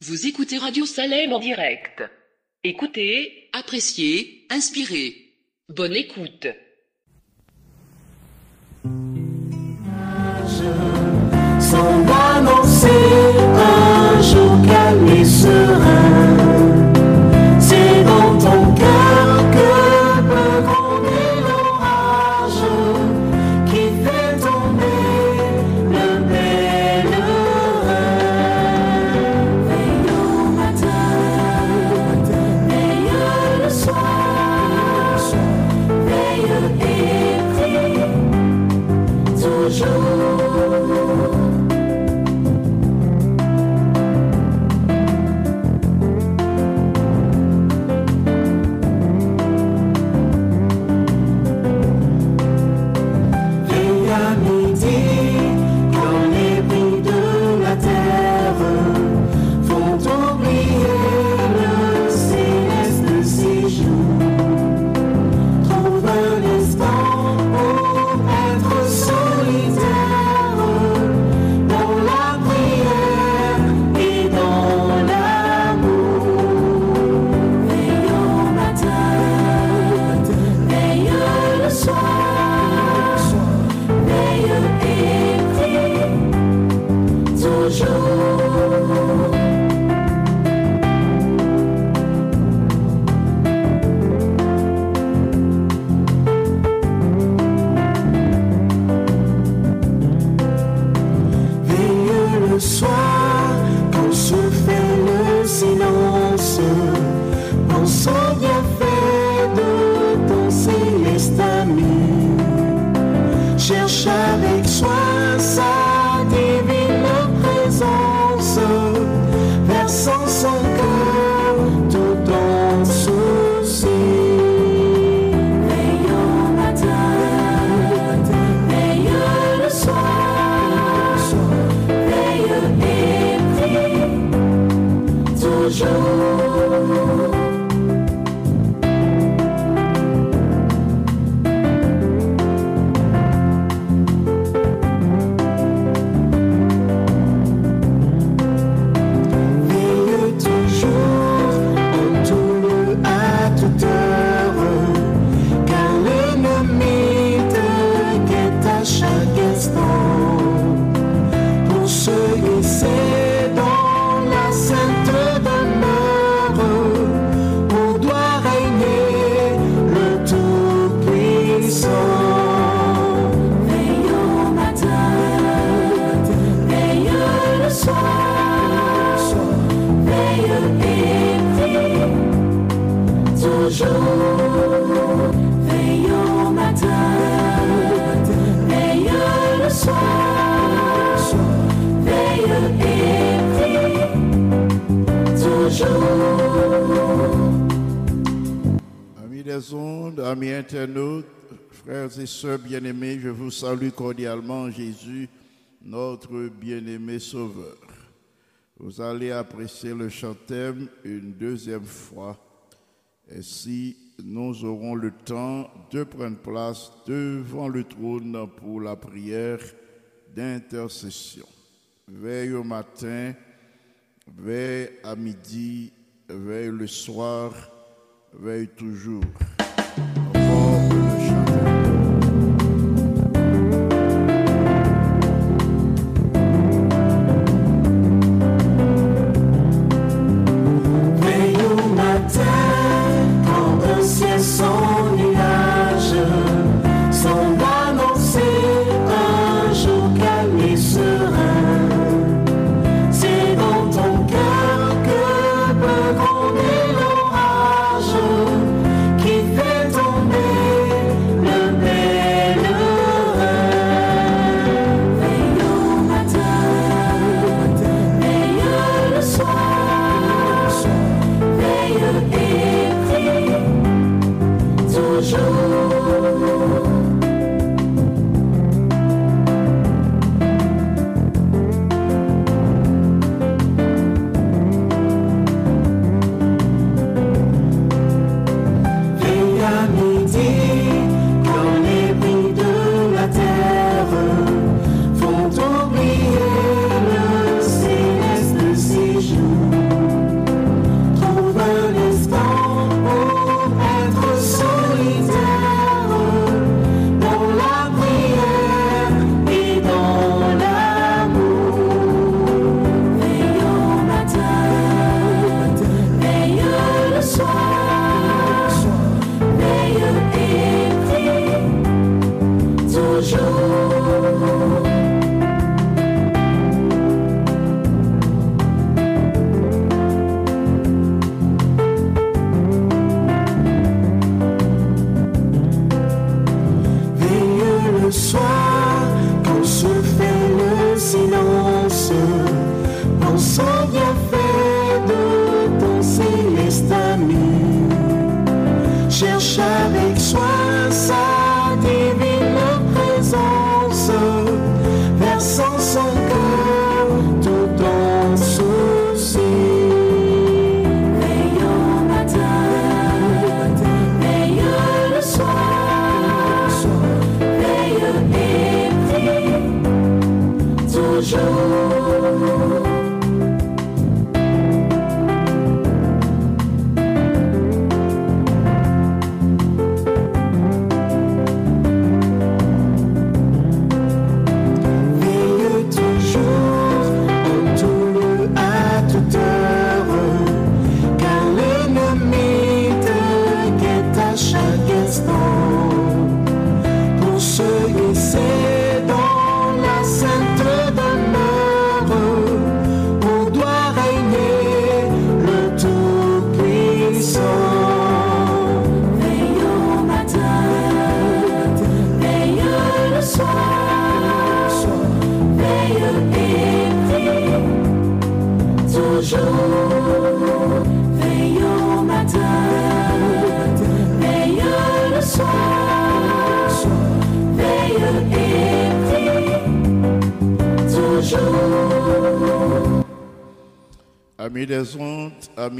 Vous écoutez Radio Salem en direct. Écoutez, appréciez, inspirez. Bonne écoute. salue cordialement Jésus, notre bien-aimé Sauveur. Vous allez apprécier le chantème une deuxième fois. Ainsi, nous aurons le temps de prendre place devant le trône pour la prière d'intercession. Veille au matin, veille à midi, veille le soir, veille toujours. You.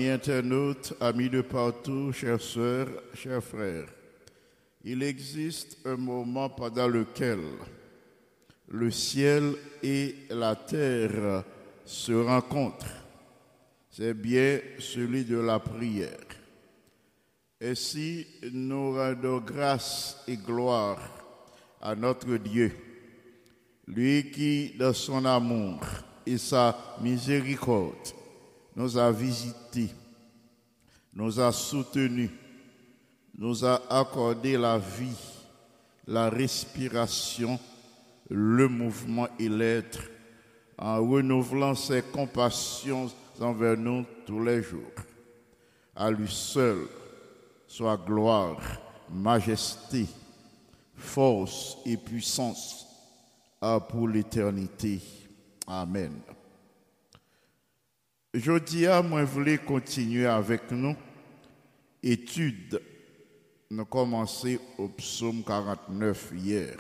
Amis internautes, amis de partout, chères sœurs, chers frères, il existe un moment pendant lequel le ciel et la terre se rencontrent. C'est bien celui de la prière. Et si nous rendons grâce et gloire à notre Dieu, lui qui, dans son amour et sa miséricorde, nous a visités, nous a soutenus, nous a accordé la vie, la respiration, le mouvement et l'être, en renouvelant ses compassions envers nous tous les jours. À lui seul soit gloire, majesté, force et puissance pour l'éternité. Amen. Jeudi, moi, voulais continuer avec nous étude. Nous commençons au psaume 49 hier.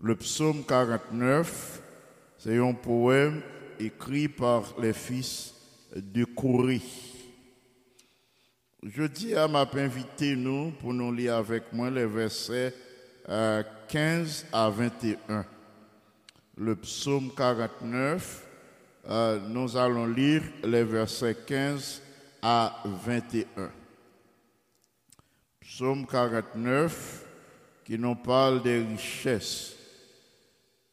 Le psaume 49, c'est un poème écrit par les fils de Corée. Je dis à m'a invité nous pour nous lire avec moi les versets euh, 15 à 21. Le psaume 49, euh, nous allons lire les versets 15 à 21. Psaume 49 qui nous parle des richesses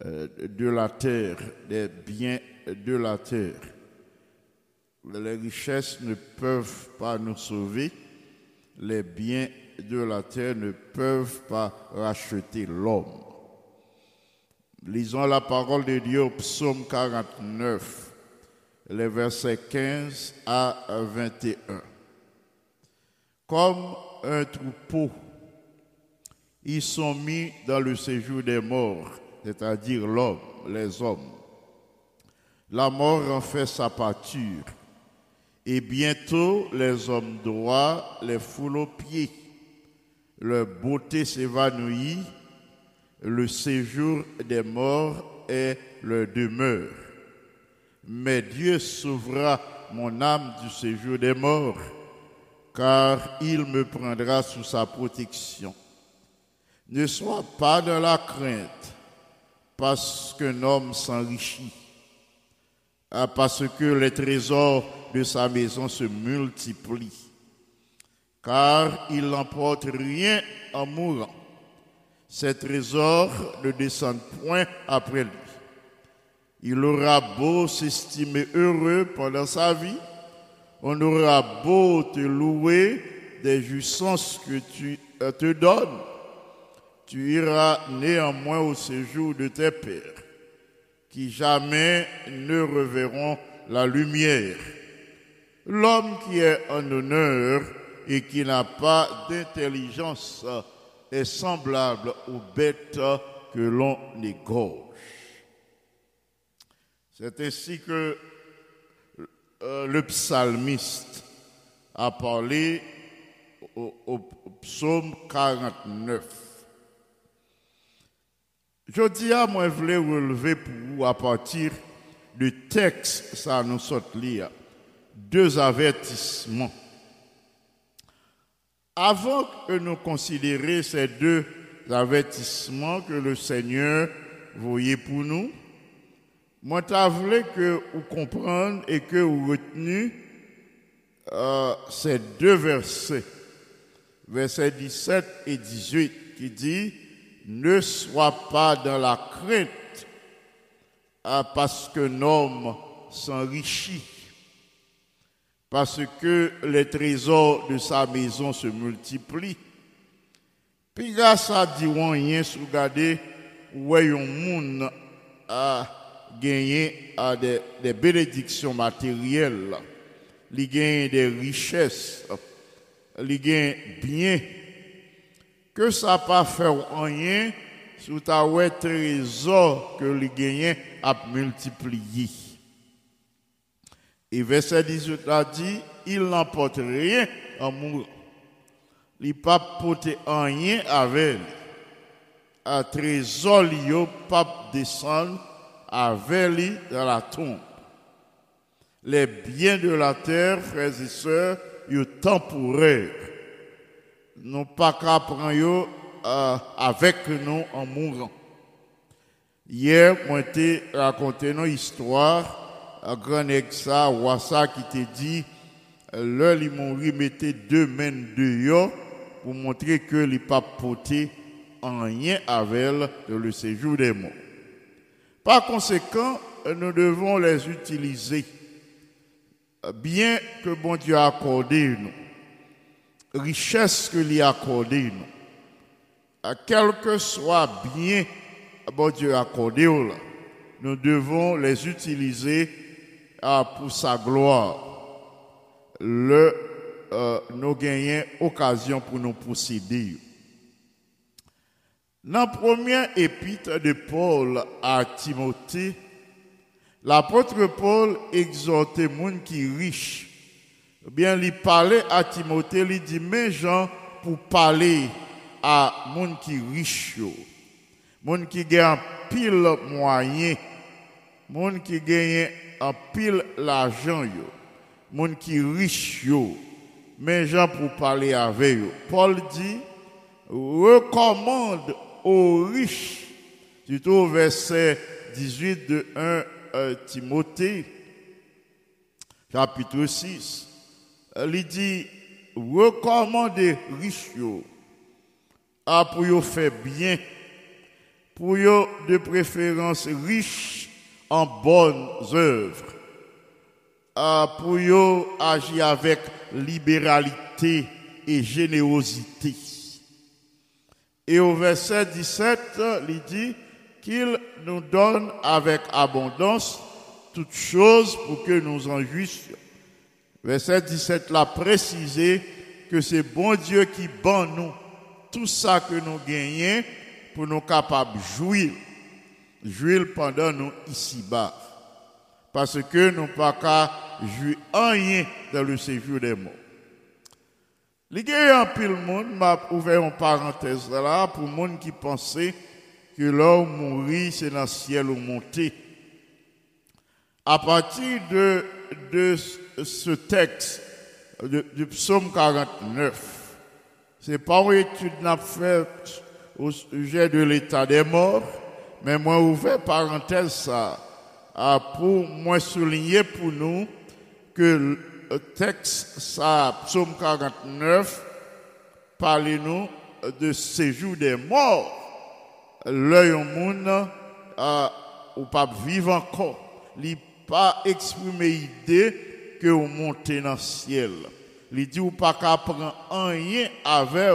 euh, de la terre, des biens de la terre. Les richesses ne peuvent pas nous sauver, les biens de la terre ne peuvent pas racheter l'homme. Lisons la parole de Dieu au psaume 49, les versets 15 à 21. Comme un troupeau, ils sont mis dans le séjour des morts, c'est-à-dire l'homme, les hommes. La mort en fait sa pâture, et bientôt les hommes droits les foulent aux pieds. Leur beauté s'évanouit, le séjour des morts est leur demeure. Mais Dieu sauvera mon âme du séjour des morts, car il me prendra sous sa protection. Ne sois pas dans la crainte, parce qu'un homme s'enrichit, ah, parce que les trésors de sa maison se multiplient, car il n'emporte rien en mourant. Ses trésors ne descendent point après lui. Il aura beau s'estimer heureux pendant sa vie, on aura beau te louer des jouissances que tu euh, te donnes, tu iras néanmoins au séjour de tes pères, qui jamais ne reverront la lumière. L'homme qui est en honneur et qui n'a pas d'intelligence est semblable aux bêtes que l'on égorge. C'est ainsi que euh, le psalmiste à parler au, au- au psaume 49. Je dis à moi, je voulais relever pour vous à partir du texte, ça nous saute lire, deux avertissements. Avant que nous considérions ces deux avertissements que le Seigneur voyait pour nous, moi, je voulais que vous compreniez et que vous reteniez euh, ces deux versets, versets 17 et 18, qui dit Ne sois pas dans la crainte ah, parce que l'homme s'enrichit, parce que les trésors de sa maison se multiplient. Puis grâce à dit rien sous garder monde a gagné à des, des bénédictions matérielles, il gagne des richesses, il gagne bien que ça pas faire rien sous ta trésor que le gagne a multiplié. Et verset 18 a dit, il n'emporte rien en mourant. Il pas porter rien avec lui. Trésor li yo pas descendre avec lui dans la tombe. Les biens de la terre, frères et sœurs, yo temporaires. Non pas qu'à prendre euh, avec nous en mourant. Hier, moi, t'ai raconté une histoire, grand exa, Wassa, qui te dit, là, ils m'ont remetté deux mains dehors pour montrer que les pas porté en rien avec le séjour des morts. Par conséquent, nous devons les utiliser, bien que bon Dieu a accordé nous, richesse que lui a accordé nous quel que soit bien bon Dieu accordé, là, nous devons les utiliser pour sa gloire. Le, euh, nous gagnons occasion pour nous posséder. Dans la première épître de Paul à Timothée, l'apôtre Paul exhortait monde qui est riche. Eh Bien, il parlait à Timothée, il dit, mais Jean, pour parler à monde qui est riche, yo, monde qui gagne un pile moyen, monde qui gagne un pile l'argent, monde qui est riche, yo, mais Jean pour parler avec eux. Paul dit, recommande aux riches, surtout verset 18 de 1 euh, Timothée, chapitre 6. Euh, Il dit, recommandez riches, yo, à pour yo faire bien, pour de préférence riche en bonnes œuvres, à pour yo agir avec libéralité et générosité. Et au verset 17, il dit qu'il nous donne avec abondance toutes choses pour que nous en jouissions. Verset 17 l'a précisé que c'est bon Dieu qui bat nous tout ça que nous gagnons pour nous capables de jouir. Jouir pendant nous ici-bas. Parce que nous pas qu'à jouir rien dans le séjour des morts. Les gars, en pile monde m'a ouvert une parenthèse là pour le monde qui pensait que l'homme mourit, c'est dans le ciel ou monté. À partir de, de ce texte, du psaume 49, c'est pas une étude n'a fait au sujet de l'état des morts, mais moi ouvert parenthèse ça, ah, pour moi souligner pour nous que le texte, ça, psaume 49, parle-nous de séjour des morts. L'œil au monde, euh, ou pas vivre encore, il pas exprimer idée que vous montez dans le ciel. Il dit ou pas prendre rien avec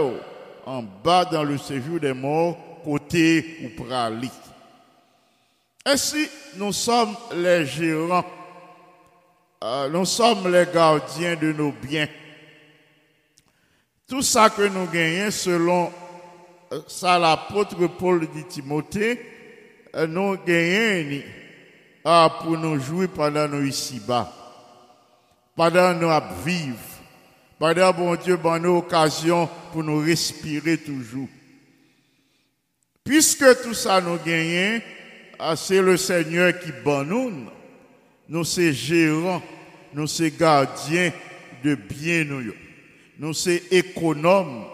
en bas dans le séjour des morts, côté ou prali. Ainsi, nous sommes les gérants euh, nous sommes les gardiens de nos biens. Tout ça que nous gagnons, selon euh, ça l'apôtre Paul dit Timothée, euh, nous gagnons euh, pour nous jouer pendant nous ici-bas, pendant nous vivre, Pendant, bon Dieu, bon nous occasion pour nous respirer toujours. Puisque tout ça nous gagne, ah, c'est le Seigneur qui bon nous. Nous c'est gérants, nous c'est gardiens de bien nous. Nous c'est économes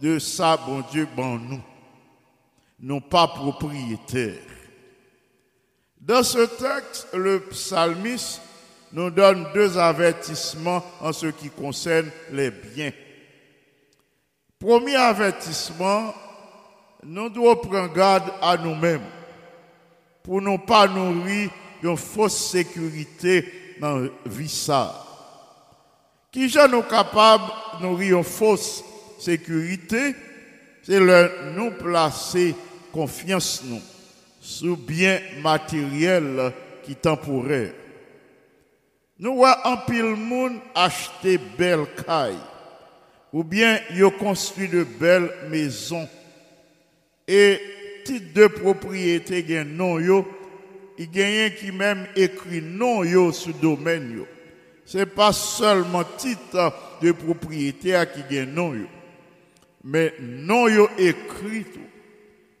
de ça, bon Dieu, bon nous. Non pas propriétaires. Dans ce texte, le psalmiste nous donne deux avertissements en ce qui concerne les biens. Premier avertissement, nous devons prendre garde à nous-mêmes pour ne pas nourrir une fausse sécurité dans la vie ça. Qui j'en nous capables de nourrir une fausse sécurité, c'est le nous placer confiance nous sous bien matériel qui temporaire. Nous voyons un pile monde acheter belle caille ou bien ils construit de belles maisons et titre de propriété gen non yo il gagne qui même écrit non yo sous domaine yo. C'est pas seulement titre de propriété qui gagne non yo mais non yo écrit tout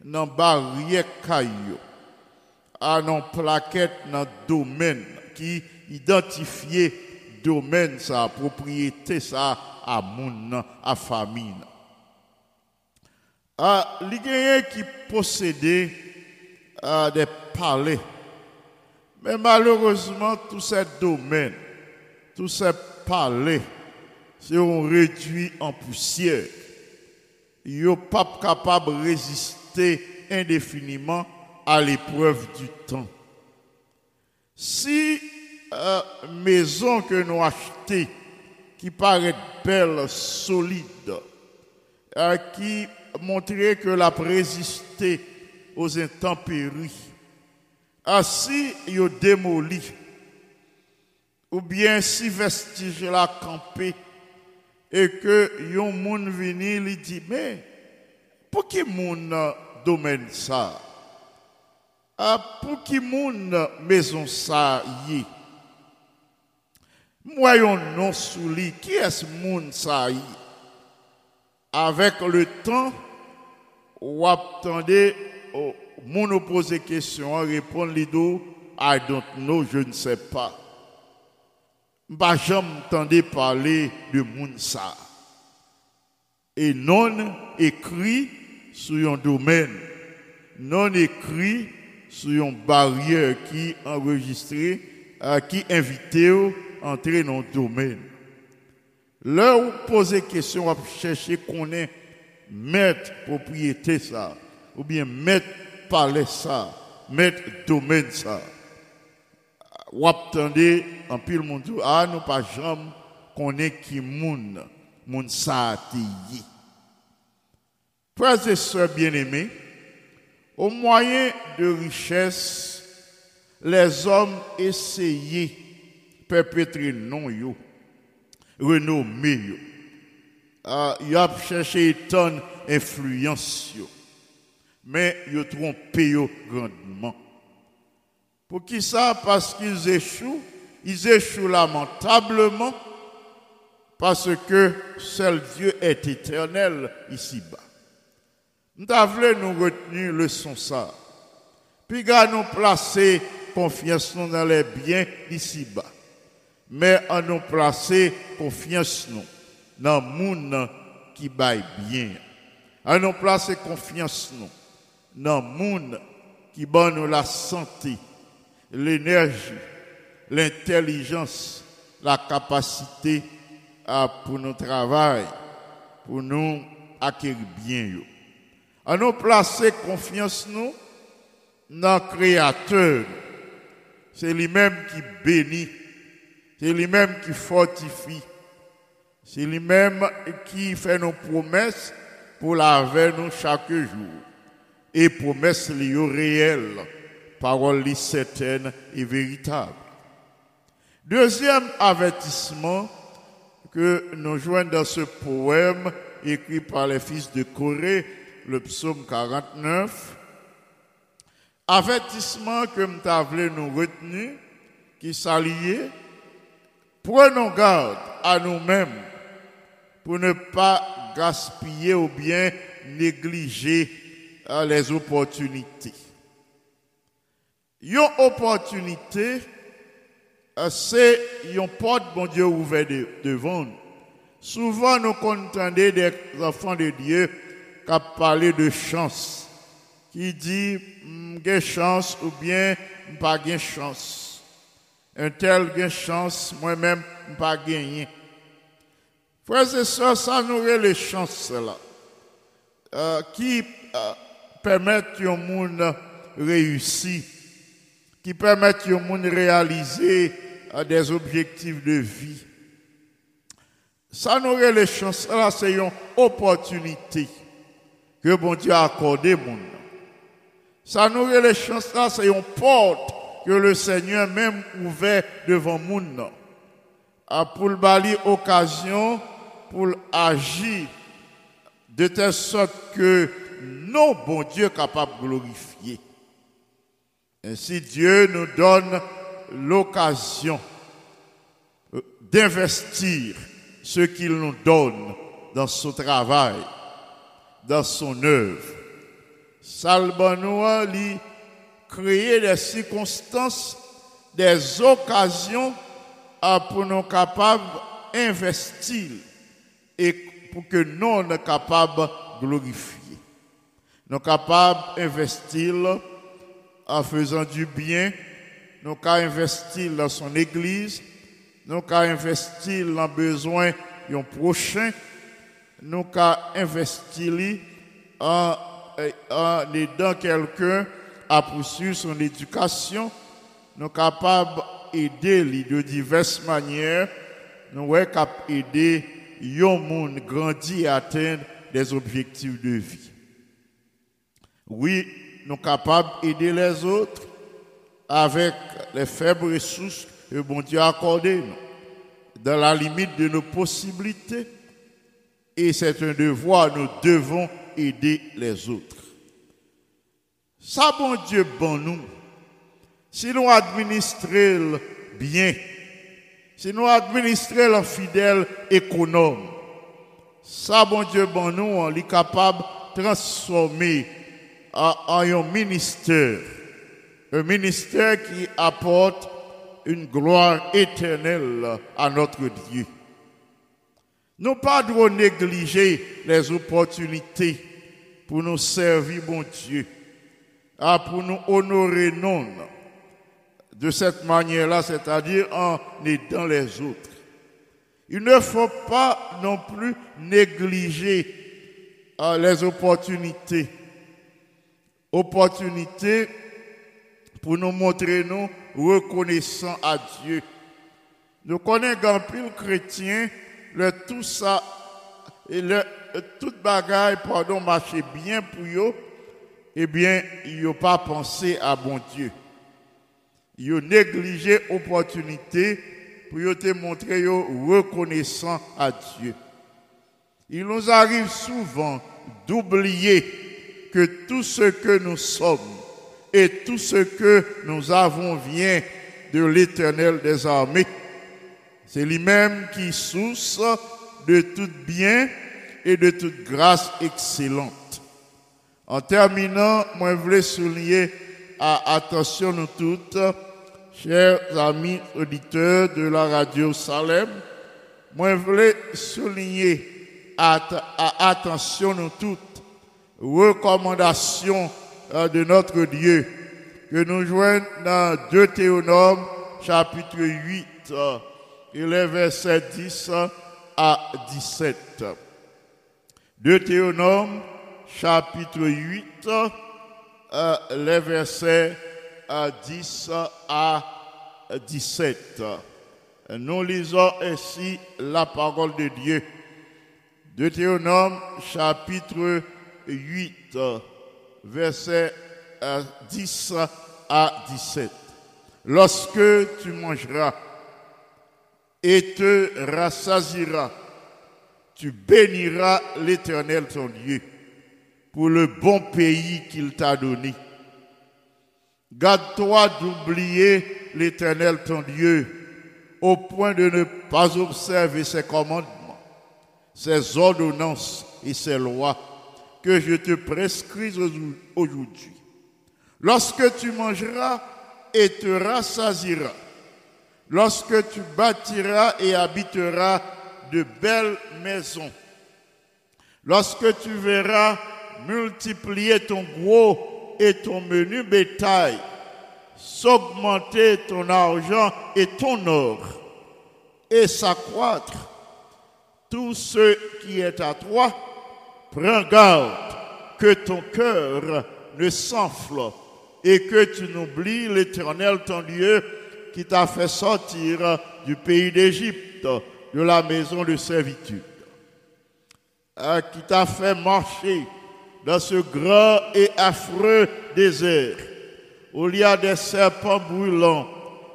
dans barrière caillou à non plaquette dans domaine qui identifié domaine sa propriété ça à moun famille ah, qui possédaient ah, des palais. Mais malheureusement, tous ces domaines, tous ces palais seront réduits en poussière. Ils ne pas capables de résister indéfiniment à l'épreuve du temps. Si euh, maison que nous achetons, qui paraît belle, solide, euh, qui montrer que la résisté aux intempéries. Ainsi, il démoli. Ou bien si vestige la campé et que yon moun vini lui dit mais pour qui moun domaine ça? Ah, pour qui moun maison ça y moi yon non sous lui qui est-ce moun ça y avec le temps ou attendez, oh, mon nous pose question, répond lido, I don't know, je ne sais pas. Bah, jamais parler de Mounsa. Et non écrit sur un domaine, non écrit sur une barrière qui enregistré, euh, qui invitait à entrer dans le domaine. Là où poser question, on chercher qu'on est mettre propriété ça, ou bien mettre palais ça, mettre domaine ça. Ou attendez, en pile monde ah, nous pas jamais connaît qui moun, moun ça. Frères et sœurs bien-aimés, au moyen de richesse, les hommes essayaient perpétrer non yo, renommer yo il a cherché une influence mais ils ont trompé grandement pour qui ça? Parce qu'ils échouent ils échouent lamentablement parce que seul Dieu est éternel ici-bas. Nous avons nous retenir le son ça. Puis nous placer confiance dans les biens ici-bas. Mais à nous placer confiance nous dans le monde qui baille bien. À nous placer confiance dans le monde qui donne la santé, l'énergie, l'intelligence, la capacité à, pour nous travail, pour nous acquérir bien. À nous placer confiance dans le Créateur. C'est lui-même qui bénit, c'est lui-même qui fortifie, c'est lui-même qui fait nos promesses pour laver nous chaque jour. Et promesses liées réelles, paroles certaines et véritables. Deuxième avertissement que nous joignons dans ce poème écrit par les fils de Corée, le psaume 49. Avertissement que avons nous retenu, qui s'alliait. Prenons garde à nous-mêmes pour ne pas gaspiller ou bien négliger euh, les opportunités. Une opportunité, euh, c'est une porte, bon Dieu, ouverte de- devant nous. Souvent, nous entendons des enfants de Dieu qui parlent de chance, qui dit, j'ai chance ou bien pas de chance. Un tel gain chance, moi-même, pas gagné. Frères et sœurs, ça nous les chances là, euh, qui euh, permettent au monde réussir, qui permettent au monde réaliser euh, des objectifs de vie. Ça nous les chances là, c'est une opportunité que bon Dieu a accordé au monde. Ça nous les chances là, c'est une porte que le Seigneur même ouvert devant monde à pour le bali occasion pour agir de telle sorte que nos bon Dieu capable de glorifier. Ainsi Dieu nous donne l'occasion euh, d'investir ce qu'il nous donne dans son travail, dans son œuvre. Salbanoa lui créer des circonstances, des occasions à pour nous capables d'investir et pour que nous sommes capables de glorifier. Nous sommes capables d'investir en faisant du bien, nous sommes capables d'investir dans son église, nous sommes capables d'investir dans le besoin d'un prochain, nous sommes capables d'investir en, en aidant quelqu'un à poursuivre son éducation, nous sommes capables d'aider de diverses manières, nous sommes capables d'aider yon monde grandir et atteindre des objectifs de vie. Oui, nous sommes capables d'aider les autres avec les faibles ressources que bon Dieu a accordées, dans la limite de nos possibilités. Et c'est un devoir, nous devons aider les autres. Ça, bon Dieu, bon nous. Si nous administrons bien, si nous administrons le fidèle économe, ça, bon Dieu, bon nous, on est capable de transformer en, en un ministère. Un ministère qui apporte une gloire éternelle à notre Dieu. Nous pas devons négliger les opportunités pour nous servir, bon Dieu, ah, pour nous honorer non de cette manière-là, c'est-à-dire en aidant les autres. Il ne faut pas non plus négliger ah, les opportunités. Opportunités pour nous montrer nous reconnaissants à Dieu. Nous connaissons pile chrétien, le tout ça, et le toute bagaille, pardon, marchait bien pour eux, eh bien, ils n'ont pas pensé à bon Dieu. Ils ont négligé l'opportunité pour te montrer eux reconnaissants à Dieu. Il nous arrive souvent d'oublier que tout ce que nous sommes et tout ce que nous avons vient de l'éternel des armées. C'est lui-même qui source de tout bien et de toute grâce excellente. En terminant, moi, je voulais souligner à attention nous toutes, chers amis auditeurs de la radio Salem, moi, je voulais souligner à, attention nous toutes, recommandation euh, de notre Dieu, que nous joignons dans Deutéronome chapitre 8 euh, et les versets 10 à 17. Deutéronome chapitre 8, euh, les versets euh, 10 à 17. Nous lisons ainsi la parole de Dieu. Deutéronome chapitre 8, versets euh, 10 à 17. Lorsque tu mangeras et te rassasiras, tu béniras l'Éternel ton Dieu pour le bon pays qu'il t'a donné. Garde-toi d'oublier l'Éternel ton Dieu au point de ne pas observer ses commandements, ces ordonnances et ces lois que je te prescris aujourd'hui. Lorsque tu mangeras et te rassasiras, lorsque tu bâtiras et habiteras de belles maisons, lorsque tu verras multiplier ton gros et ton menu bétail, s'augmenter ton argent et ton or, et s'accroître. Tout ce qui est à toi, prends garde que ton cœur ne s'enfle et que tu n'oublies l'Éternel ton Dieu qui t'a fait sortir du pays d'Égypte, de la maison de servitude, euh, qui t'a fait marcher dans ce grand et affreux désert, où il y a des serpents brûlants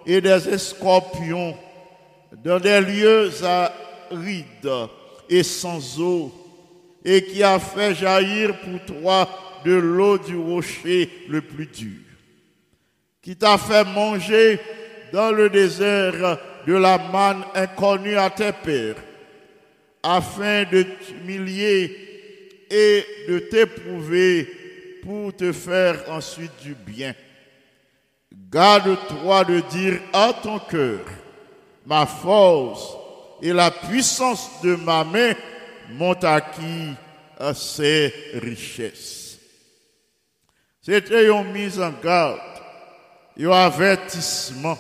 et des escorpions, dans des lieux arides et sans eau, et qui a fait jaillir pour toi de l'eau du rocher le plus dur, qui t'a fait manger dans le désert de la manne inconnue à tes pères, afin de t'humilier et de t'éprouver pour te faire ensuite du bien. Garde-toi de dire à ton cœur, ma force et la puissance de ma main m'ont acquis ces richesses. C'était une mise en garde, un avertissement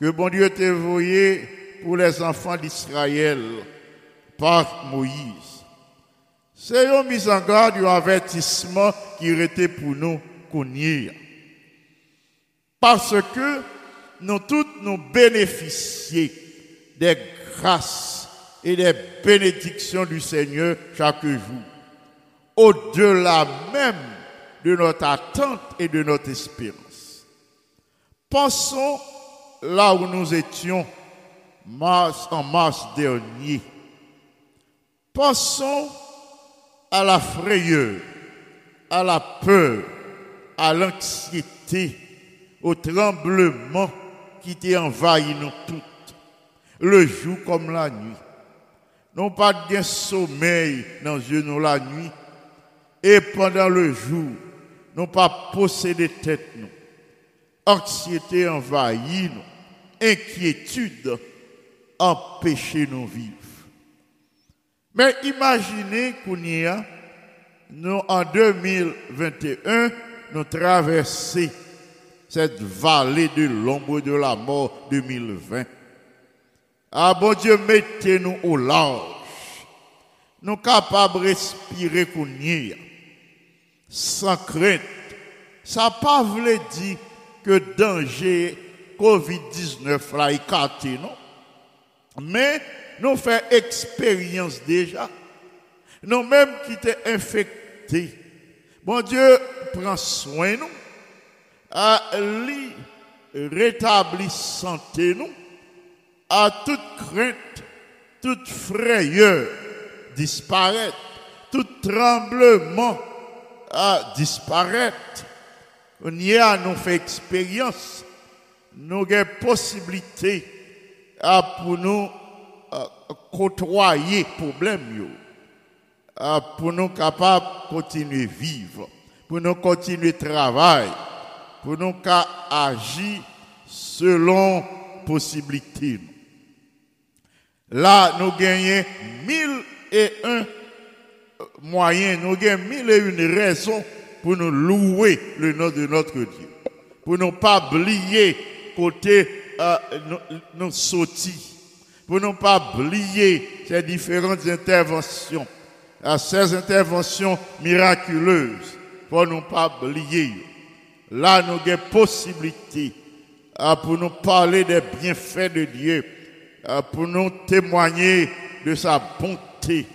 que bon Dieu t'a envoyé pour les enfants d'Israël par Moïse. C'est une mise en garde, un avertissement qui était pour nous connaître. Parce que nous tous nous bénéficions des grâces et des bénédictions du Seigneur chaque jour. Au-delà même de notre attente et de notre espérance. Pensons là où nous étions en mars dernier. Pensons à la frayeur, à la peur, à l'anxiété, au tremblement qui t'est envahi nous toutes, le jour comme la nuit. Non pas de sommeil dans yeux la nuit, et pendant le jour, non pas posséder tête nous. Anxiété envahit nous, inquiétude empêcher nous vivre. Mais imaginez qu'on y nous en 2021, nous traversons cette vallée de l'ombre de la mort 2020. Ah bon Dieu, mettez-nous au large. Nous capables de respirer qu'on y sans crainte. Ça pas voulu dire que danger Covid-19 là écarté, non? Mais nous faisons expérience déjà. Nous même qui étaient infectés. Bon Dieu prend soin nous. À lui rétablir santé nous. À toute crainte, toute frayeur disparaître. Tout tremblement à disparaître. On y a nous fait expérience. Nous avons possibilité à pour nous côtoyer problème. Euh, pour nous capables continuer à vivre, pour nous continuer à pour nous agir selon possibilité. Là, nous gagnons mille et un moyens, nous gagnons mille et une raisons pour nous louer le nom de notre Dieu. Pour ne pas oublier côté euh, nous sortis. Pour ne pas oublier ces différentes interventions, euh, ces interventions miraculeuses. Pour ne pas oublier. Là, nous avons possibilité euh, pour nous parler des bienfaits de Dieu, euh, pour nous témoigner de sa bonté,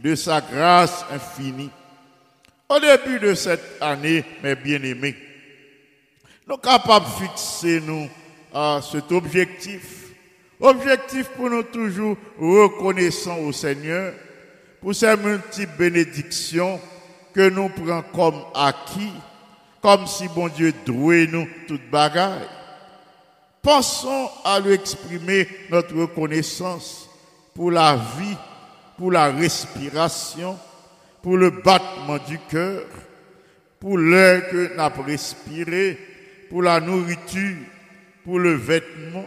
de sa grâce infinie. Au début de cette année, mes bien-aimés, nous sommes capables de fixer nous cet objectif. Objectif pour nous toujours reconnaissants au Seigneur pour ces multiples bénédictions que nous prenons comme acquis, comme si bon Dieu douait nous toute bagaille. Pensons à lui exprimer notre reconnaissance pour la vie, pour la respiration, pour le battement du cœur, pour l'air que nous avons respiré, pour la nourriture, pour le vêtement.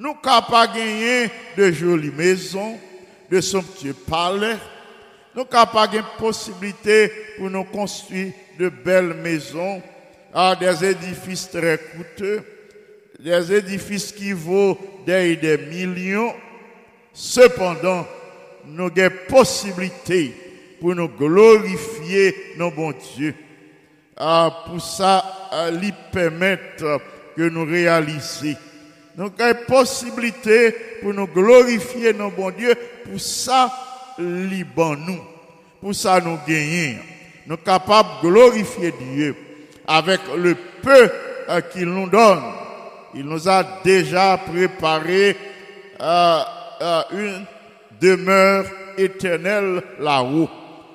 Nous capables gagner de jolies maisons, de somptueux palais. Nous capables de possibilité pour nous construire de belles maisons à des édifices très coûteux, des édifices qui vaut des, millions. Cependant, nous avons possibilité pour nous glorifier nos bons Dieu. Ah, pour ça, ah, lui permettre que nous réalisions. Nous avons possibilité pour nous glorifier nos bons Dieu. Pour ça, liban nous. Pour ça, nous gagnons. Nous sommes capables de glorifier Dieu avec le peu euh, qu'il nous donne. Il nous a déjà préparé euh, euh, une demeure éternelle là-haut.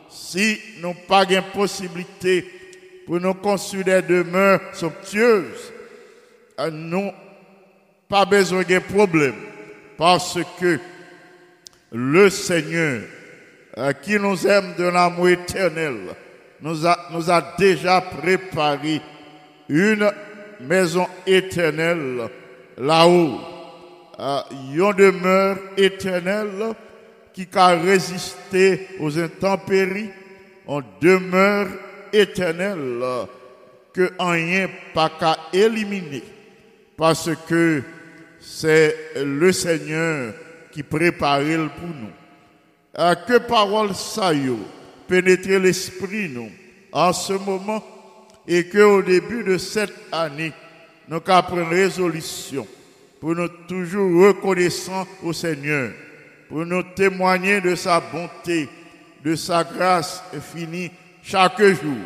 Si nous n'avons pas de possibilité pour nous construire des demeures somptueuses, nous pas besoin de problème parce que le Seigneur euh, qui nous aime de l'amour éternel nous a, nous a déjà préparé une maison éternelle là-haut. Euh, une demeure éternelle qui a résisté aux intempéries, en demeure éternelle que rien pas qu'à éliminer parce que c'est le Seigneur qui prépare pour nous. À que parole ça pénétrer l'esprit nous en ce moment et que au début de cette année nous avons résolution pour nous toujours reconnaissants au Seigneur, pour nous témoigner de sa bonté, de sa grâce finie chaque jour.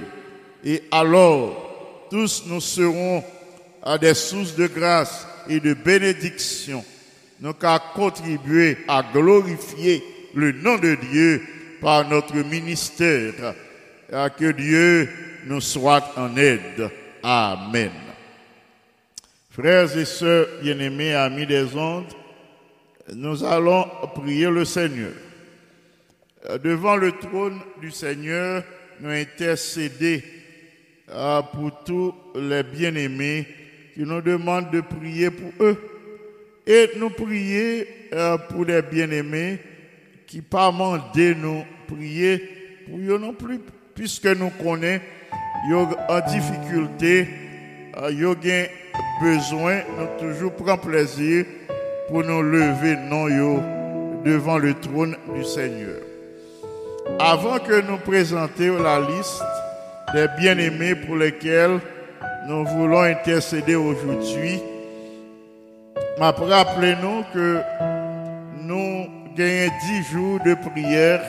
Et alors, tous nous serons à des sources de grâce et de bénédiction. Nous avons contribué à glorifier le nom de Dieu par notre ministère. À que Dieu nous soit en aide. Amen. Frères et sœurs bien-aimés, amis des ondes, nous allons prier le Seigneur. Devant le trône du Seigneur, nous intercéder euh, pour tous les bien-aimés qui nous demandent de prier pour eux. Et nous prier euh, pour les bien-aimés qui pas demandé nous prier pour eux non plus, puisque nous connaissons, en difficulté, euh, ils ont besoin, nous toujours prend plaisir pour nous lever non yo devant le trône du Seigneur. Avant que nous présentions la liste des bien-aimés pour lesquels nous voulons intercéder aujourd'hui, rappelez-nous que nous gagnons dix jours de prière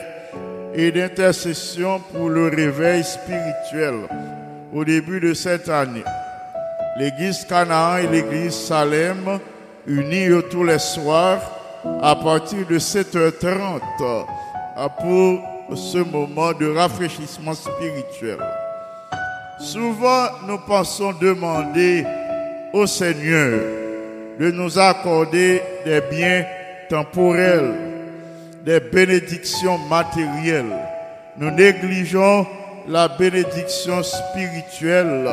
et d'intercession pour le réveil spirituel au début de cette année. L'église Canaan et l'église Salem, unies tous les soirs à partir de 7h30 pour ce moment de rafraîchissement spirituel. Souvent, nous pensons demander au Seigneur de nous accorder des biens temporels, des bénédictions matérielles. Nous négligeons la bénédiction spirituelle,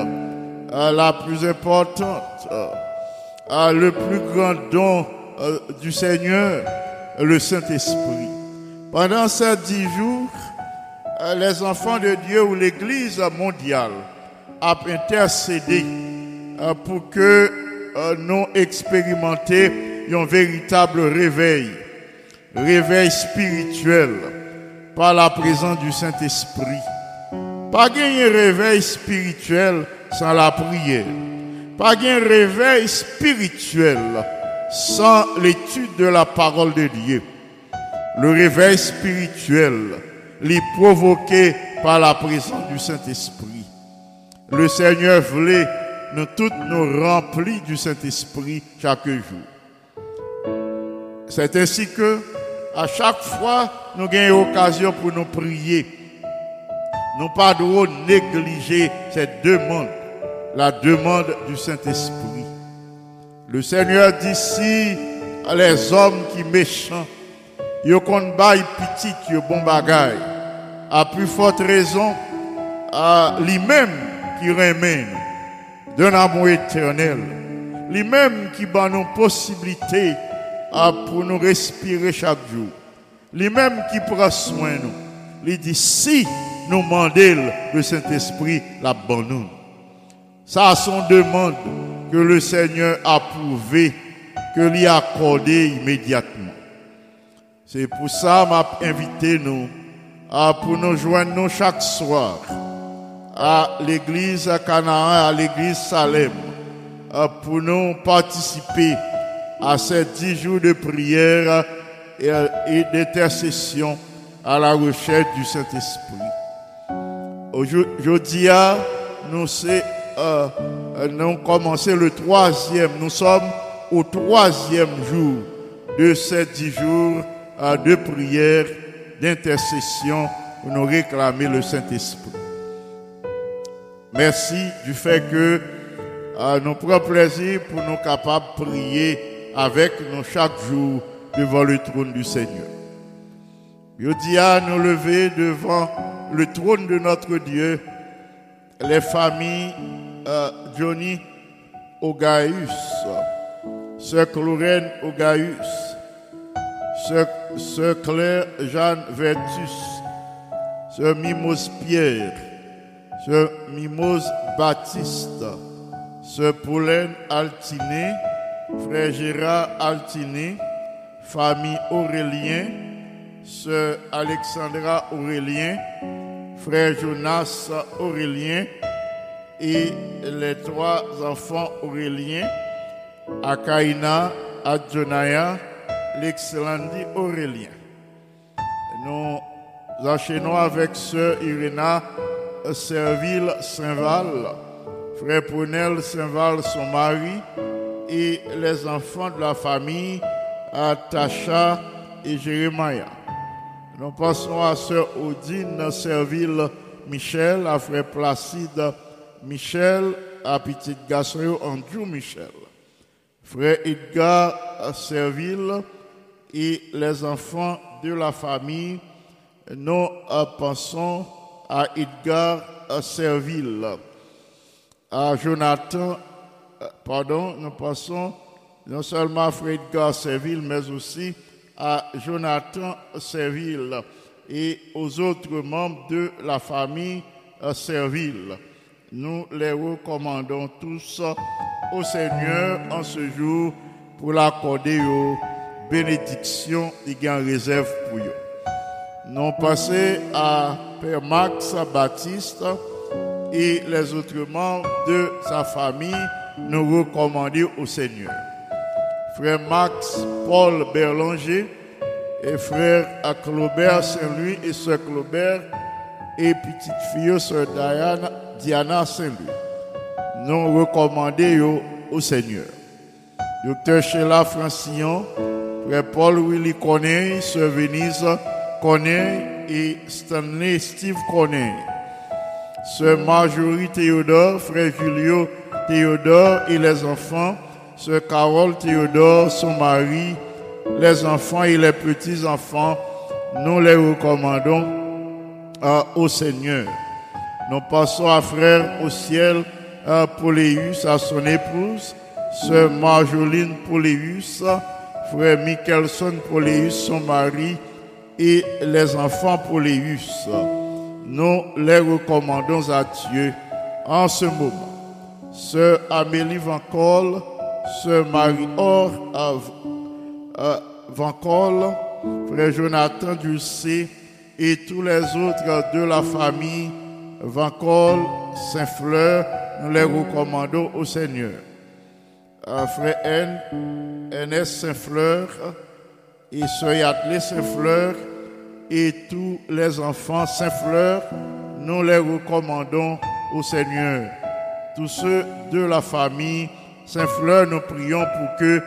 euh, la plus importante, euh, le plus grand don euh, du Seigneur, le Saint-Esprit. Pendant ces dix jours, les enfants de Dieu ou l'Église mondiale a intercédé euh, pour que euh, nous expérimenter un véritable réveil, réveil spirituel par la présence du Saint-Esprit. Pas gagner réveil spirituel sans la prière. Pas gagner réveil spirituel sans l'étude de la parole de Dieu. Le réveil spirituel, les provoqué par la présence du Saint-Esprit. Le Seigneur voulait nous toutes nous remplir du Saint-Esprit chaque jour. C'est ainsi que, à chaque fois, nous gagnons occasion pour nous prier. Nous pas de négliger cette demande, la demande du Saint-Esprit. Le Seigneur dit si les hommes qui méchants kon bay petit yo bon bagay. A plus forte raison, à lui-même qui remet d'un amour éternel. Lui-même qui bat nos possibilités pour nous respirer chaque jour. Lui-même qui prend soin de nous. Il dit si nous demandons le Saint-Esprit, la bonne. Ça, son demande que le Seigneur a prouvé, que lui a accordé immédiatement. C'est pour ça m'a invité nous à pour nous joindre chaque soir à l'église Canaan, à l'église Salem, à pour nous participer à ces dix jours de prière et, d'intercession à la recherche du Saint-Esprit. Aujourd'hui, nous, c'est, euh, euh, nous le troisième, nous sommes au troisième jour de ces dix jours euh, de prière, d'intercession pour nous réclamer le Saint-Esprit. Merci du fait que euh, nous prenons plaisir pour nous capables de prier avec nous chaque jour devant le trône du Seigneur. Je dis à nous lever devant le trône de notre Dieu, les familles euh, Johnny Ogaïus, Sœur Chlorène Ogaïus, Sœur, Sœur Claire Jeanne Vertus, Sœur Mimose Pierre, Sœur Mimose Baptiste, Sœur Pauline Altiné, Frère Gérard Altiné, famille Aurélien, Sœur Alexandra Aurélien, Frère Jonas Aurélien. Et les trois enfants Auréliens, Akaina, Adjonaya, l'excellent Aurélien. Nous enchaînons avec Sœur Irina Serville Saint-Val, Frère Prunel Saint-Val, son mari, et les enfants de la famille Tacha et Jérémia. Nous passons à Sœur Odine Serville Michel, à Frère Placide Michel, à Petite Gassereau Andrew Michel. Frère Edgar Serville et les enfants de la famille, nous pensons à Edgar Serville, à Jonathan, pardon, nous pensons non seulement à Frère Edgar Serville, mais aussi à Jonathan Serville et aux autres membres de la famille Serville. Nous les recommandons tous au Seigneur en ce jour pour l'accorder aux bénédictions et en réserve pour eux. Nous passons à Père Max Baptiste et les autres membres de sa famille nous recommander au Seigneur. Frère Max Paul Berlanger et frère Clobert Saint-Louis et sœur Clobert et petite fille sœur Diana, Diana Saint-Louis. Nous recommandons au Seigneur. Docteur Sheila Francillon, frère Paul Willy Corneille, sœur Venise Corneille et Stanley Steve Corneille. Sœur Marjorie Théodore, frère Julio Théodore et les enfants, sœur Carole Théodore, son mari, les enfants et les petits-enfants, nous les recommandons euh, au Seigneur. Nous passons à frère au ciel euh, Pauléus, à son épouse, sœur Marjoline Pauléus, frère Michelson Pauléus, son mari, et les enfants Pauléus. Nous les recommandons à Dieu en ce moment. Sœur Amélie Vancol, Sœur Marie-Or Vancol, Frère Jonathan Dulcé et tous les autres de la famille Vancol Saint-Fleur, nous les recommandons au Seigneur. Frère N, NS Saint-Fleur et Sœur Yatlé Saint-Fleur et tous les enfants Saint-Fleur, nous les recommandons au Seigneur. Tous ceux de la famille Saint-Fleur, nous prions pour que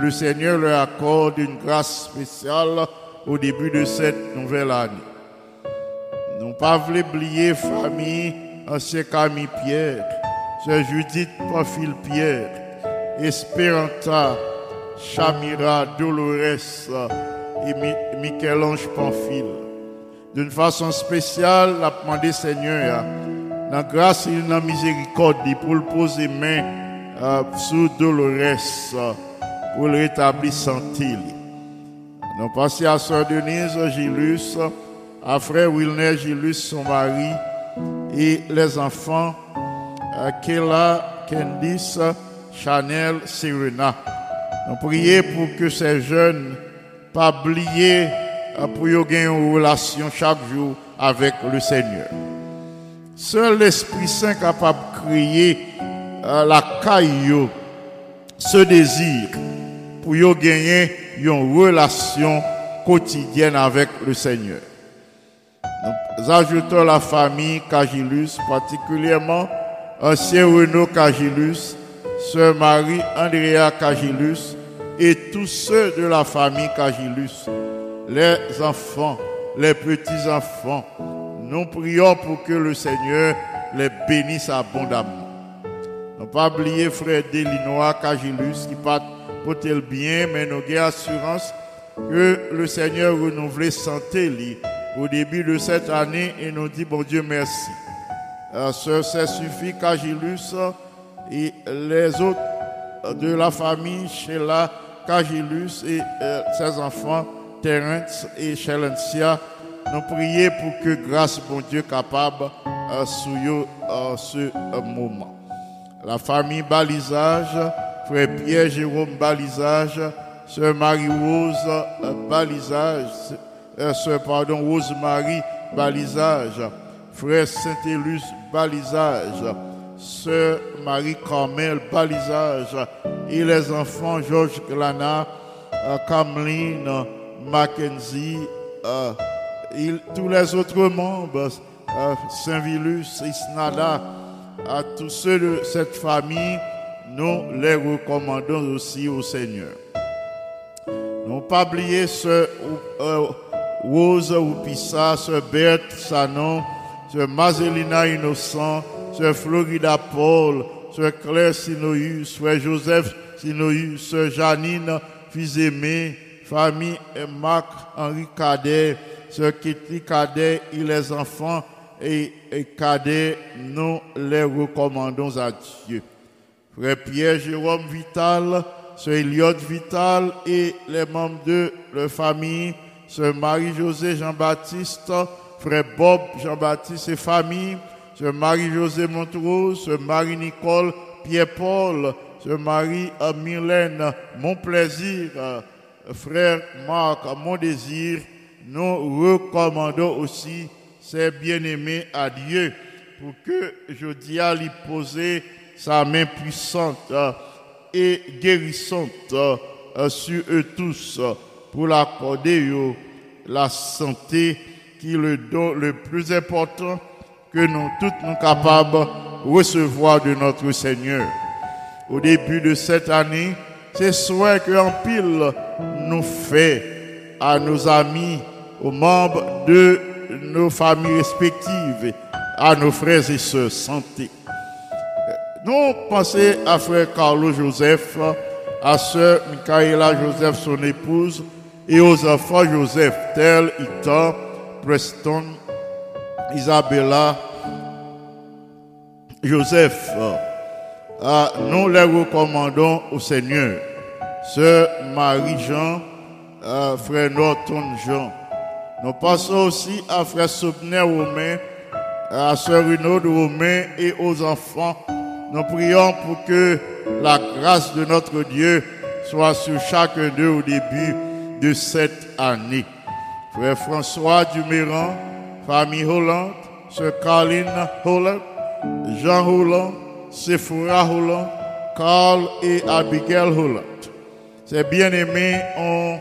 le Seigneur leur accorde une grâce spéciale au début de cette nouvelle année. Nous pas oublier famille ancien Camille Pierre, Sœur Judith Profil Pierre, Espéranta, Chamira Dolores, et Mi- Michel-Ange Pamphile. D'une façon spéciale, la demandé Seigneur, dans grâce et dans miséricorde, pour le poser main euh, sur Dolores, pour le rétablir santé. Nous passons à Sœur Denise Gilus, à Frère Wilner Gilus, son mari, et les enfants, euh, Kela, Candice, Chanel, Serena. Nous prions pour que ces jeunes pas oublier euh, pour aient une relation chaque jour avec le Seigneur. Seul l'Esprit Saint capable de créer euh, la caillou, ce désir pour gagner une relation quotidienne avec le Seigneur. Nous ajoutons la famille Cagilus, particulièrement ancien Renaud Cagilus, sœur Marie Andrea Cagilus et tous ceux de la famille Cagilus, les enfants, les petits-enfants. Nous prions pour que le Seigneur les bénisse abondamment. Ne pas oublier frère Delinois Cagilus qui pas porter le bien, mais nous avons assurance que le Seigneur renouvelle santé au début de cette année et nous dit bon Dieu merci. Ce ça suffit Cagilus et les autres de la famille Sheila Cagilus et euh, ses enfants Terence et Shelencia nous prions pour que grâce bon Dieu capable euh, euh, ce euh, moment. La famille Balisage, frère Pierre Jérôme Balisage, sœur Marie-Rose euh, Balisage, sœur pardon, Rose-Marie Balisage, frère Saint-Élus Balisage, sœur Marie-Carmel Balisage, et les enfants Georges Glana, euh, Cameline, Mackenzie, euh, tous les autres membres, euh, Saint-Vilus, Isnada, à tous ceux de cette famille, nous les recommandons aussi au Seigneur. N'ont pas oublié ce Rose Oupissa, ce Berthe Sanon, ce Mazelina Innocent, ce Florida Paul, ce Claire Sinoïus, ce Joseph Sinoïus, ce Janine Fils-Aimé, famille Marc Henri Cadet, ce Kitty Cadet et les enfants et, et Cadet, nous les recommandons à Dieu. Frère Pierre Jérôme Vital, Sœur Eliott Vital et les membres de la famille, Sœur Marie-José Jean-Baptiste, Frère Bob Jean-Baptiste et famille, Sœur Marie-José Montrose, Sœur Marie-Nicole Pierre-Paul, Sœur Marie-Mylène Mon Plaisir, Frère Marc Mon Désir, nous recommandons aussi ces bien-aimés à Dieu pour que je dis à lui poser sa main puissante et guérissante sur eux tous pour l'accorder la santé qui est le don le plus important que nous tous nous capables de recevoir de notre Seigneur. Au début de cette année, c'est souhait que en pile nous fait à nos amis, aux membres de nos familles respectives, à nos frères et sœurs santé. Nous pensons à frère Carlo Joseph, à sœur Michaela Joseph, son épouse, et aux enfants Joseph, Tel, Ita, Preston, Isabella, Joseph. Ah, nous les recommandons au Seigneur. Sœur Marie-Jean, euh, frère Norton Jean. Nous passons aussi à frère Sobner Romain, à sœur Renaud Romain et aux enfants. Nous prions pour que la grâce de notre Dieu soit sur chacun d'eux au début de cette année. Frère François Duméran, famille Hollande, sœur Caroline Hollande, Jean Hollande, Sephora Hollande, Carl et Abigail Hollande. Ces bien-aimés ont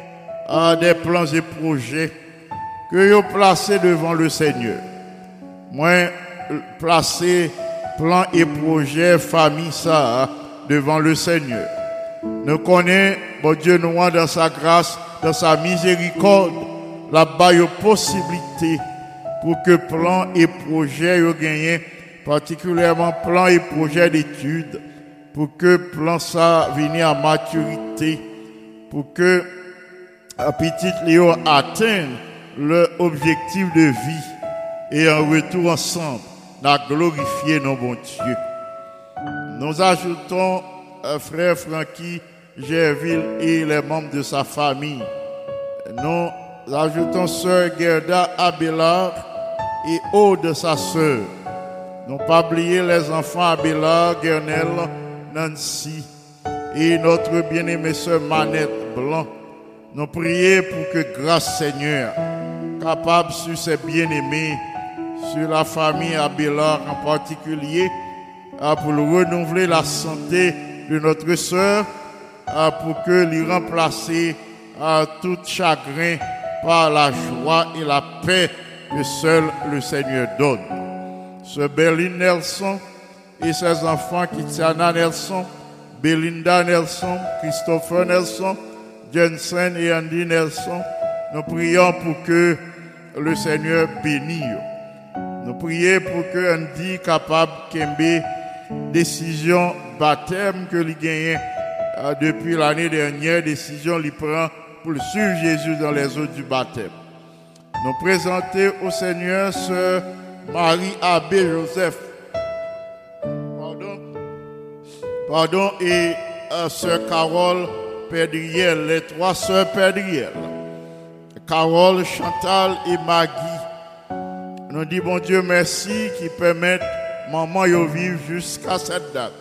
ah, des plans et projets que vous placés devant le Seigneur. Moi, placer plans et projets, famille, ça, devant le Seigneur. Nous connaissons, bon Dieu, nous dans sa grâce, dans sa miséricorde, là-bas, il y a possibilité pour que plans et projets soient gagnés, particulièrement plans et projets d'études, pour que plan ça vienne à maturité, pour que à petit Léo atteint leur objectif de vie et en retour ensemble, n'a glorifié nos bons Dieu. Nous ajoutons euh, frère Francky Gerville et les membres de sa famille. Nous ajoutons sœur Gerda Abelard et Aude, sa sœur. Non pas oublier les enfants Abelard, Gernel, Nancy et notre bien-aimée sœur Manette Blanc. Nous prions pour que grâce Seigneur, capable sur ses bien-aimés, sur la famille Abelard en particulier, pour renouveler la santé de notre sœur, pour que lui remplacer tout chagrin par la joie et la paix que seul le Seigneur donne. Ce Berlin Nelson et ses enfants, Kitiana Nelson, Belinda Nelson, Christopher Nelson, Jensen et Andy Nelson, nous prions pour que le Seigneur bénisse. Nous prions pour que Andy capable de décision baptême que lui gagne euh, depuis l'année dernière, décision lui prend pour suivre Jésus dans les eaux du baptême. Nous présenter au Seigneur ce Marie Abbé Joseph. Pardon. Pardon, et euh, sœur Carole Perdriel, les trois sœurs Perdriel. Carole, Chantal et Maggie. Nous disons, bon Dieu, merci qui permettent maman de vivre jusqu'à cette date.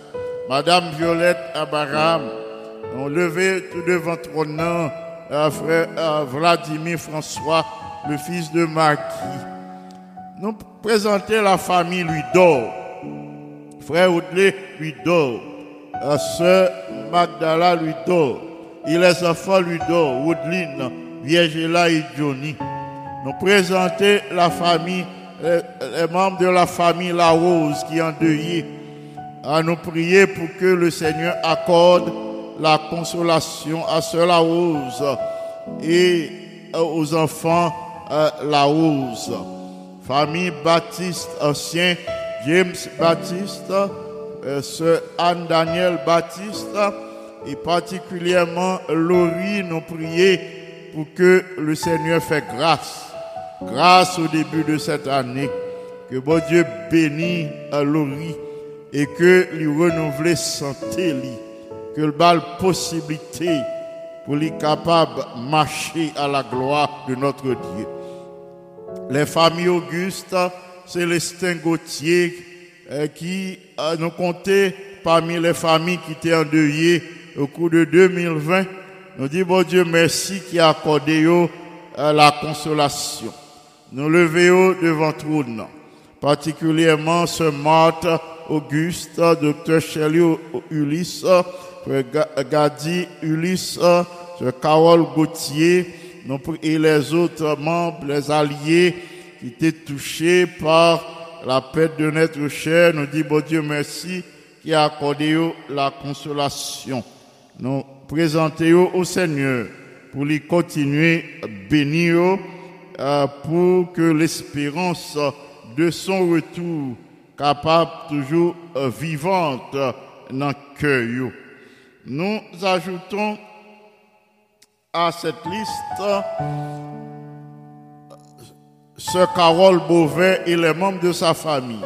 Madame Violette Abraham, on levé tout devant ton nom, euh, frère euh, Vladimir François, le fils de Maggie. Nous présenter la famille lui d'or. Frère Audley lui d'or. Sœur Magdala lui d'or. Et les enfants lui d'or. Woodline, Viergela et Johnny. Nous présenter la famille, les, membres de la famille La Rose qui est endeuillés. À nous prier pour que le Seigneur accorde la consolation à Sœur La Rose et aux enfants La Rose. Famille Baptiste ancien, James Baptiste, euh, Sœur Anne-Daniel Baptiste et particulièrement Laurie, nous prier pour que le Seigneur fait grâce. Grâce au début de cette année. Que bon Dieu bénisse à Laurie et que lui renouveler santé, lui. que le bal possibilité pour lui capable de marcher à la gloire de notre Dieu. Les familles Auguste, Célestin Gauthier, euh, qui nous comptait parmi les familles qui étaient endeuillées au cours de 2020. Nous disons, bon Dieu, merci qui a accordé euh, la consolation. Nous levons devant trône, particulièrement ce Marthe Auguste, docteur Shelley Ulysse, Gadi Ulysse, Carole Gauthier, et les autres membres, les alliés qui étaient touchés par la perte de notre cher. Nous disons, bon Dieu, merci qui a accordé la consolation. Nous présentons au Seigneur pour lui continuer à bénir, euh, pour que l'espérance de son retour capable toujours euh, vivante dans le cœur. Nous ajoutons à cette liste Sœur Carole Beauvais et les membres de sa famille.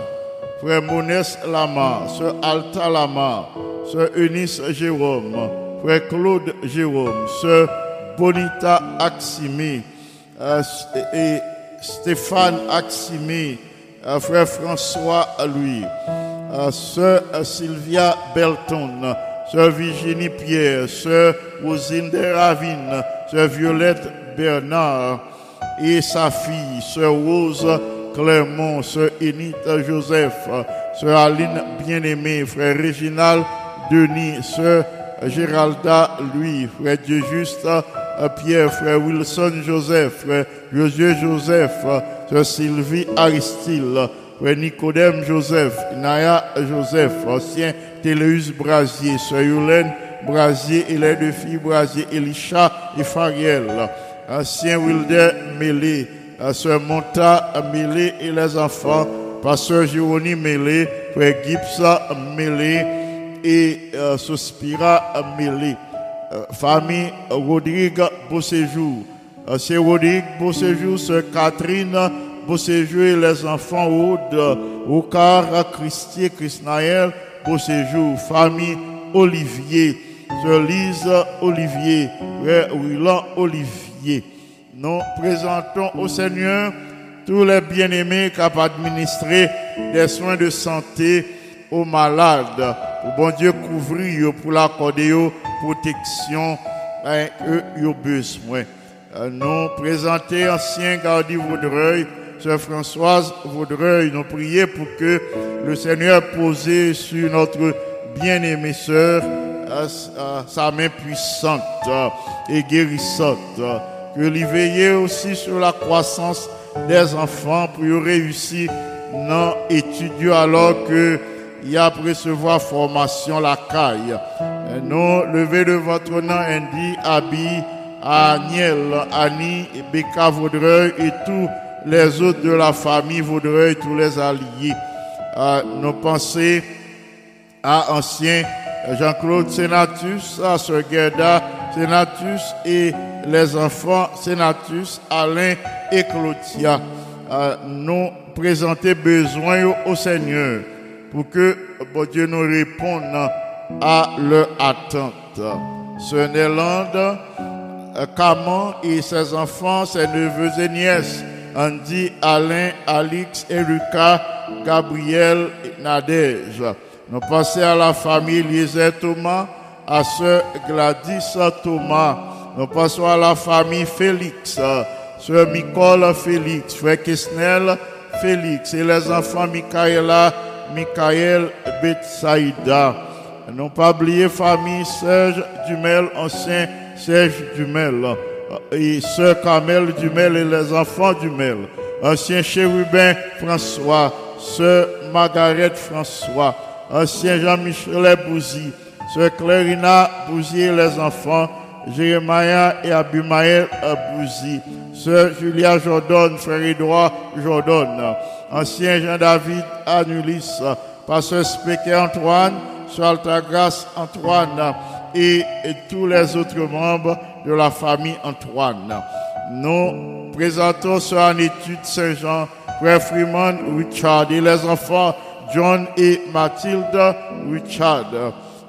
Frère Monès Lamar, Sœur Alta Lamar, Sœur Eunice Jérôme, Frère Claude Jérôme, Sœur Bonita Aximé euh, et Stéphane Aximé, euh, Frère François Louis, euh, Sœur Sylvia Belton, Sœur Virginie Pierre, Sœur Rosine de Ravine, Sœur Violette Bernard et sa fille, Sœur Rose Clermont, Sœur Enith Joseph, Sœur Aline Bien-Aimée, Frère Réginal Denis, Sœur Géralda Louis, Frère Dieu Juste Pierre, Frère Wilson Joseph, Frère Josué Joseph, Sœur Sylvie Aristide, Nicodème Joseph, Naya Joseph, ancien Téléus Brasier, Sœur Yolène Brasier et les deux filles Brasier, Elisha et Fariel, ancien Wilder Mélé, Sœur Monta Mélé et les enfants, Pasteur Jérôme Mélé, Frère Gibbs Mélé. Et euh, Sospira Mélé, euh, famille Rodrigue beau séjour. Euh, C'est Rodrigue, beau séjour, Sœur Catherine, beau séjour et les enfants Aude, Ocar, Christier, Christnaël, beau séjour. Famille Olivier, Sœur Lise Olivier, Willan Olivier. Nous présentons au Seigneur tous les bien-aimés capables d'administrer des soins de santé aux malades. Pour bon Dieu couvrir pour l'accorder protection à eux yo besoin. Euh, Nous présenter ancien gardien Vaudreuil, Sœur Françoise Vaudreuil, nous prier pour que le Seigneur pose sur notre bien-aimée sœur sa main puissante et guérissante. Que lui veiller aussi sur la croissance des enfants pour y réussir dans l'étude alors que il a recevoir formation la caille. Nous lever de votre nom Andy, Abi, Aniel, Annie, Becca Vaudreuil et tous les autres de la famille Vaudreuil, tous les alliés. Euh, nos pensées à ancien Jean-Claude Sénatus, à Sœur Gerda Sénatus et les enfants Sénatus, Alain et Claudia. Euh, nous présenter besoin au Seigneur pour que bon Dieu nous réponde à leur attente. Sœur Nélande, euh, Caman et ses enfants, ses neveux et nièces, Andy, Alain, Alix Lucas, Gabriel Nadège. Nous pensons à la famille Eliezer Thomas, à sœur Gladys Thomas. Nous pensons à la famille Félix, sœur Nicole Félix, frère Kesnel Félix et les enfants Michaela, Michael, Betsaïda. Non pas oublier famille Serge Dumel, ancien Serge Dumel, et sœur Camille Dumel et les enfants Dumel, ancien chérubin François, sœur Margaret François, ancien Jean-Michel Bouzy, sœur Clarina Bouzy et les enfants, Jérémia et Abimaël Bouzy, sœur Julia Jordan, frère Édouard Jordan, ancien Jean-David Anulis, pasteur Spéquet Antoine, sœur Altagrace Antoine et tous les autres membres de la famille Antoine. Nous présentons sœur en étude Saint-Jean, frère Freeman Richard et les enfants John et Mathilde Richard.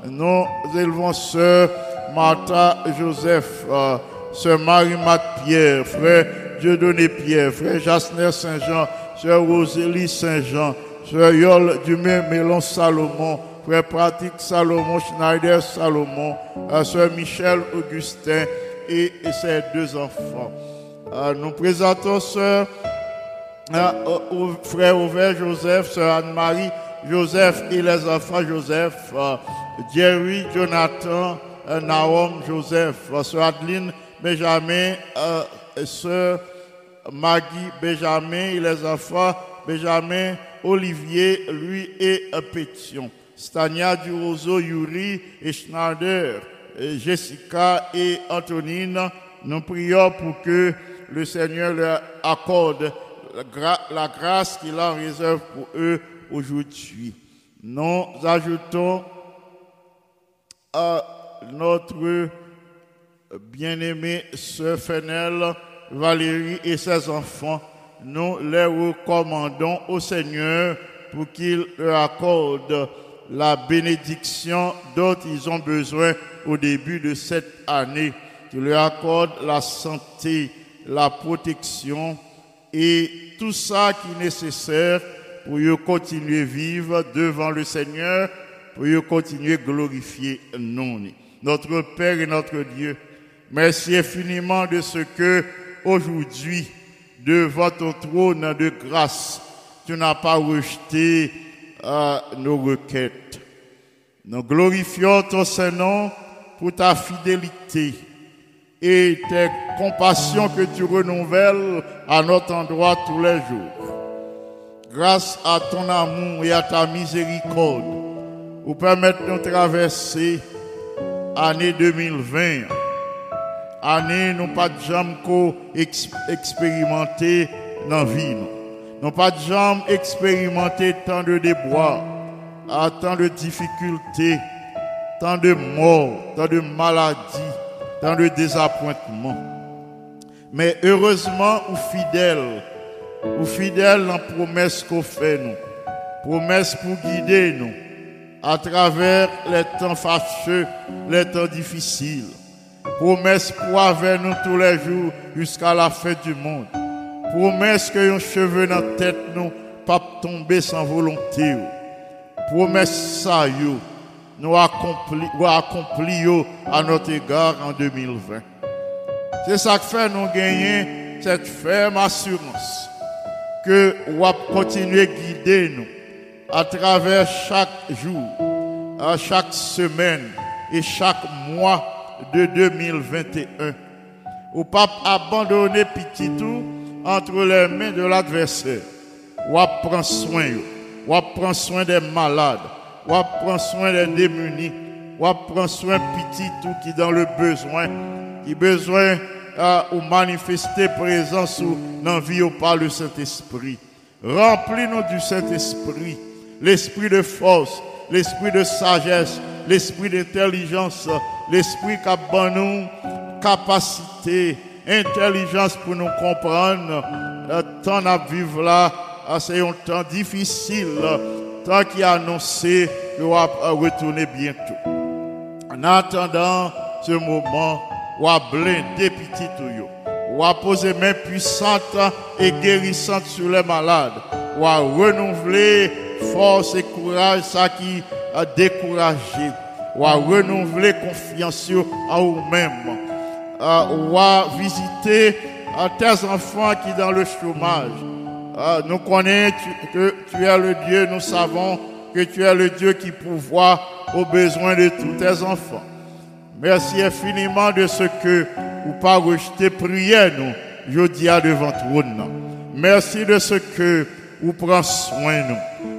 Nous élevons sœur Martha Joseph, euh, sœur Marie-Mat Pierre, frère Dieudonné Pierre, frère Jasner Saint-Jean, sœur Rosélie Saint-Jean, sœur Yol Dumé Mélon Salomon, frère Pratique Salomon, Schneider Salomon, euh, sœur Michel Augustin et, ses deux enfants. Euh, nous présentons sœur euh, frère Ouvert Joseph, sœur Anne-Marie Joseph et les enfants Joseph, Jerry, Jonathan, Naom Joseph, sœur Adeline Benjamin, sœur Maggie Benjamin et les enfants Benjamin, Olivier, lui et Pétion, Stania Durozo, Yuri et Schneider, Jessica et Antonine, nous prions pour que le Seigneur leur accorde la grâce qu'il en réserve pour eux aujourd'hui. Nous ajoutons à notre bien-aimée sœur Fenel, Valérie et ses enfants, nous les recommandons au Seigneur pour qu'il leur accorde la bénédiction dont ils ont besoin au début de cette année, qu'il leur accorde la santé, la protection et tout ça qui est nécessaire pour eux continuer à vivre devant le Seigneur, pour eux continuer à glorifier non. Notre Père et notre Dieu, merci infiniment de ce que aujourd'hui, devant ton trône de grâce, tu n'as pas rejeté euh, nos requêtes. Nous glorifions ton Saint-Nom pour ta fidélité et tes compassions que tu renouvelles à notre endroit tous les jours. Grâce à ton amour et à ta miséricorde, vous permettre de traverser année 2020. Année, nous pas de jambes qu'au ex- expérimenter dans la vie. Nous pas de jambes expérimenter tant de déboires, tant de difficultés, tant de morts, tant de maladies, dans le désappointement. Mais heureusement ou fidèle, ou fidèle dans la promesse qu'on fait nous. Promesse pour guider nous à travers les temps fâcheux, les temps difficiles. Promesse pour avec nous tous les jours jusqu'à la fin du monde. Promesse que un cheveu dans la tête nous pas tomber sans volonté. Promesse ça yo, nous accompli, accompli à notre égard en 2020. C'est ça que fait nous gagner cette ferme assurance que nous continuer guider nous à travers chaque jour, à chaque semaine et chaque mois de 2021. Ou pas abandonner petit tout entre les mains de l'adversaire. Ou prendre soin, ou prendre soin des malades, ou prendre soin des démunis, ou prendre soin petit tout qui dans le besoin, qui besoin ou manifester présence ou dans vie ou par le Saint-Esprit. Remplis-nous du Saint-Esprit, l'esprit de force, l'esprit de sagesse, l'esprit d'intelligence, l'esprit qui a nous capacité, intelligence pour nous comprendre. Le temps à vivre là, c'est un temps difficile, temps qui a annoncé que va retourner bientôt. En attendant ce moment, ou à blinder petit tout ou à poser main puissante et guérissante sur les malades, ou à renouveler force et courage, ça qui a découragé, ou à renouveler confiance en vous-même, ou à visiter tes enfants qui sont dans le chômage. Nous connaissons que tu es le Dieu, nous savons que tu es le Dieu qui pourvoit aux besoins de tous tes enfants. Merci infiniment de ce que vous pas rejeté prière nous, je dis à devant trône. Merci de ce que vous prenez soin nous.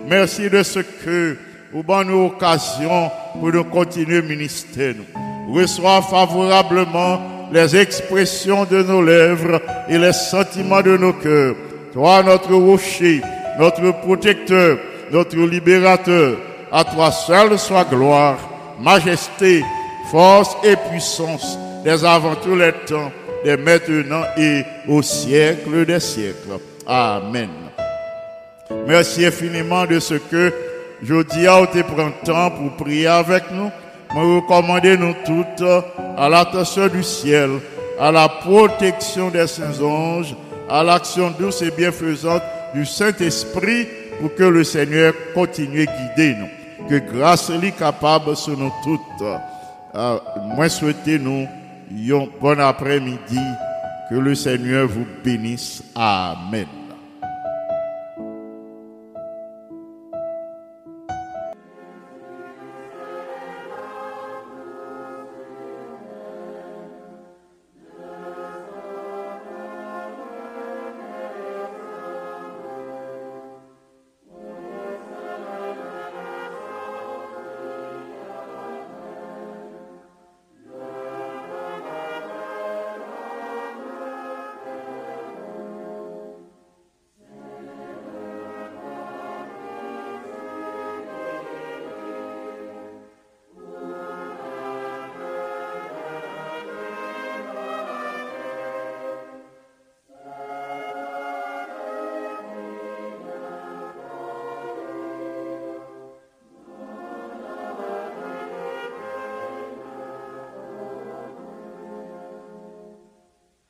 Merci de ce que vous donnez nous occasion pour nous continuer ministère nous. Reçois favorablement les expressions de nos lèvres et les sentiments de nos cœurs. Toi, notre rocher, notre protecteur, notre libérateur, à toi seul soit gloire, majesté, force et puissance, des avant tous les temps, des maintenant et au siècle des siècles. Amen. Merci infiniment de ce que dis à te prendre temps pour prier avec nous. Nous toutes à l'attention du ciel, à la protection des saints anges, à l'action douce et bienfaisante du Saint-Esprit pour que le Seigneur continue à guider nous. Que grâce lui capable sur nous toutes. Ah, moi souhaitez nous un bon après-midi. Que le Seigneur vous bénisse. Amen.